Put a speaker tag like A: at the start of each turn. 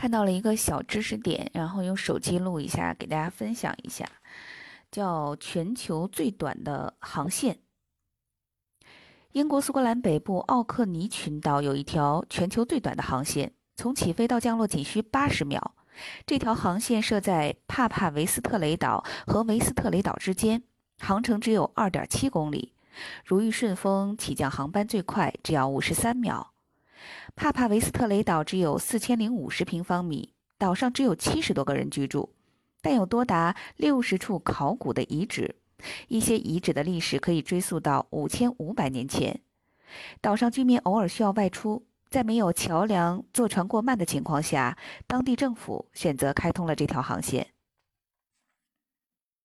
A: 看到了一个小知识点，然后用手机录一下，给大家分享一下，叫全球最短的航线。英国苏格兰北部奥克尼群岛有一条全球最短的航线，从起飞到降落仅需八十秒。这条航线设在帕帕维斯特雷岛和维斯特雷岛之间，航程只有二点七公里。如遇顺风，起降航班最快只要五十三秒。帕帕维斯特雷岛只有四千零五十平方米，岛上只有七十多个人居住，但有多达六十处考古的遗址，一些遗址的历史可以追溯到五千五百年前。岛上居民偶尔需要外出，在没有桥梁、坐船过慢的情况下，当地政府选择开通了这条航线。